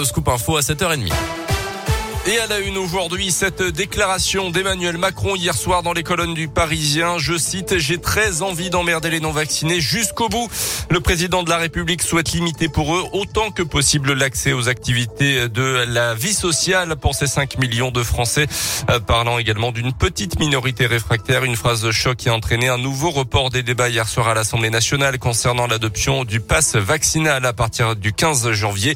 le scoop info à 7h30. Et à la une aujourd'hui, cette déclaration d'Emmanuel Macron hier soir dans les colonnes du Parisien. Je cite, j'ai très envie d'emmerder les non-vaccinés jusqu'au bout. Le président de la République souhaite limiter pour eux autant que possible l'accès aux activités de la vie sociale pour ces 5 millions de Français. Euh, parlant également d'une petite minorité réfractaire, une phrase choc qui a entraîné un nouveau report des débats hier soir à l'Assemblée nationale concernant l'adoption du pass vaccinal à partir du 15 janvier.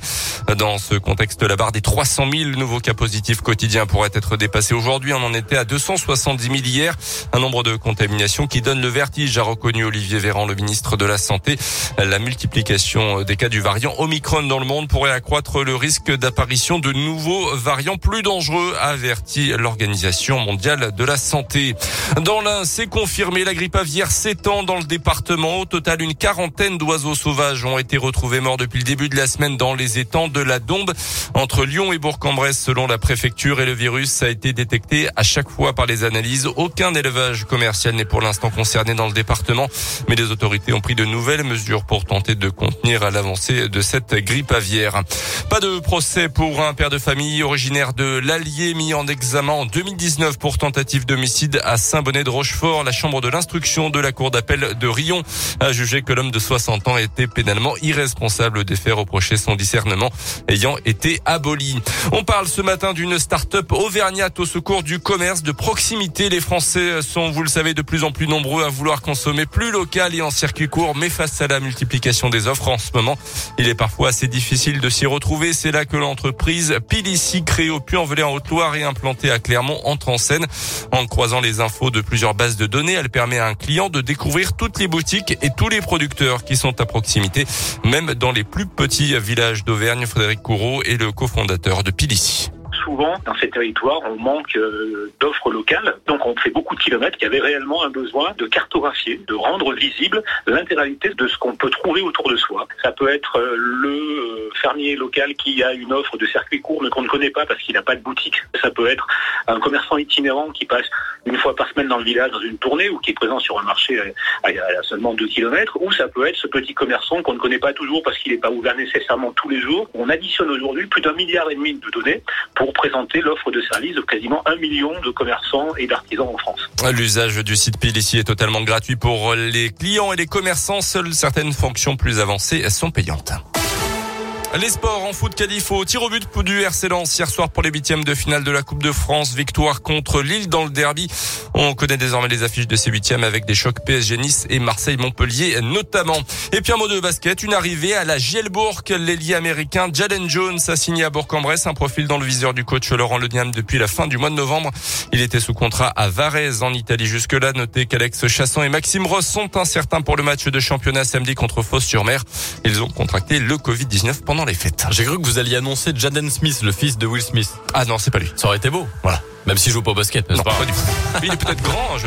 Dans ce contexte, la barre des 300 000 nouveaux cas positifs quotidien pourrait être dépassé aujourd'hui. On en était à 270 000 hier. Un nombre de contaminations qui donne le vertige, a reconnu Olivier Véran, le ministre de la Santé. La multiplication des cas du variant Omicron dans le monde pourrait accroître le risque d'apparition de nouveaux variants plus dangereux, a averti l'Organisation mondiale de la santé. Dans l'un, c'est confirmé, la grippe aviaire s'étend dans le département. Au total, une quarantaine d'oiseaux sauvages ont été retrouvés morts depuis le début de la semaine dans les étangs de la Dombe entre Lyon et Bourg-en-Bresse selon la préfecture et le virus a été détecté à chaque fois par les analyses. Aucun élevage commercial n'est pour l'instant concerné dans le département, mais les autorités ont pris de nouvelles mesures pour tenter de contenir l'avancée de cette grippe aviaire. Pas de procès pour un père de famille originaire de l'Allier mis en examen en 2019 pour tentative d'homicide à Saint-Bonnet de Rochefort. La chambre de l'instruction de la cour d'appel de Rion a jugé que l'homme de 60 ans était pénalement irresponsable des faits reprochés son discernement ayant été aboli. On parle ce matin d'une start-up auvergnate au secours du commerce de proximité. Les Français sont, vous le savez, de plus en plus nombreux à vouloir consommer plus local et en circuit court, mais face à la multiplication des offres en ce moment, il est parfois assez difficile de s'y retrouver. C'est là que l'entreprise Pilici, créée au Puy-en-Velay en Haute-Loire et implantée à Clermont, entre en scène. En croisant les infos de plusieurs bases de données, elle permet à un client de découvrir toutes les boutiques et tous les producteurs qui sont à proximité, même dans les plus petits villages d'Auvergne. Frédéric Courreau est le cofondateur de Pilici souvent, dans ces territoires, on manque euh, d'offres locales. Donc, on fait beaucoup de kilomètres. Il y avait réellement un besoin de cartographier, de rendre visible l'intégralité de ce qu'on peut trouver autour de soi. Ça peut être euh, le euh, fermier local qui a une offre de circuit court mais qu'on ne connaît pas parce qu'il n'a pas de boutique. Ça peut être un commerçant itinérant qui passe une fois par semaine dans le village dans une tournée ou qui est présent sur un marché à, seulement 2 km. Ou ça peut être ce petit commerçant qu'on ne connaît pas toujours parce qu'il n'est pas ouvert nécessairement tous les jours. On additionne aujourd'hui plus d'un milliard et demi de données pour présenter l'offre de services de quasiment un million de commerçants et d'artisans en France. L'usage du site Pile ici est totalement gratuit pour les clients et les commerçants. Seules certaines fonctions plus avancées sont payantes. Les sports en foot Califo, tir au but du RC hier soir pour les huitièmes de finale de la Coupe de France, victoire contre Lille dans le derby. On connaît désormais les affiches de ces huitièmes avec des chocs PSG Nice et Marseille Montpellier notamment. Et puis un mot de basket, une arrivée à la Gielbourg, l'ailier américain Jalen Jones a signé à Bourg-en-Bresse un profil dans le viseur du coach Laurent Leniam depuis la fin du mois de novembre. Il était sous contrat à Varese en Italie jusque-là. Notez qu'Alex Chasson et Maxime Ross sont incertains pour le match de championnat samedi contre Fos-sur-Mer. Ils ont contracté le Covid-19 pendant les fêtes. J'ai cru que vous alliez annoncer Jaden Smith, le fils de Will Smith. Ah non, c'est pas lui. Ça aurait été beau. Voilà. Même s'il joue pas au basket. Pas, du. Il est peut-être grand, hein, je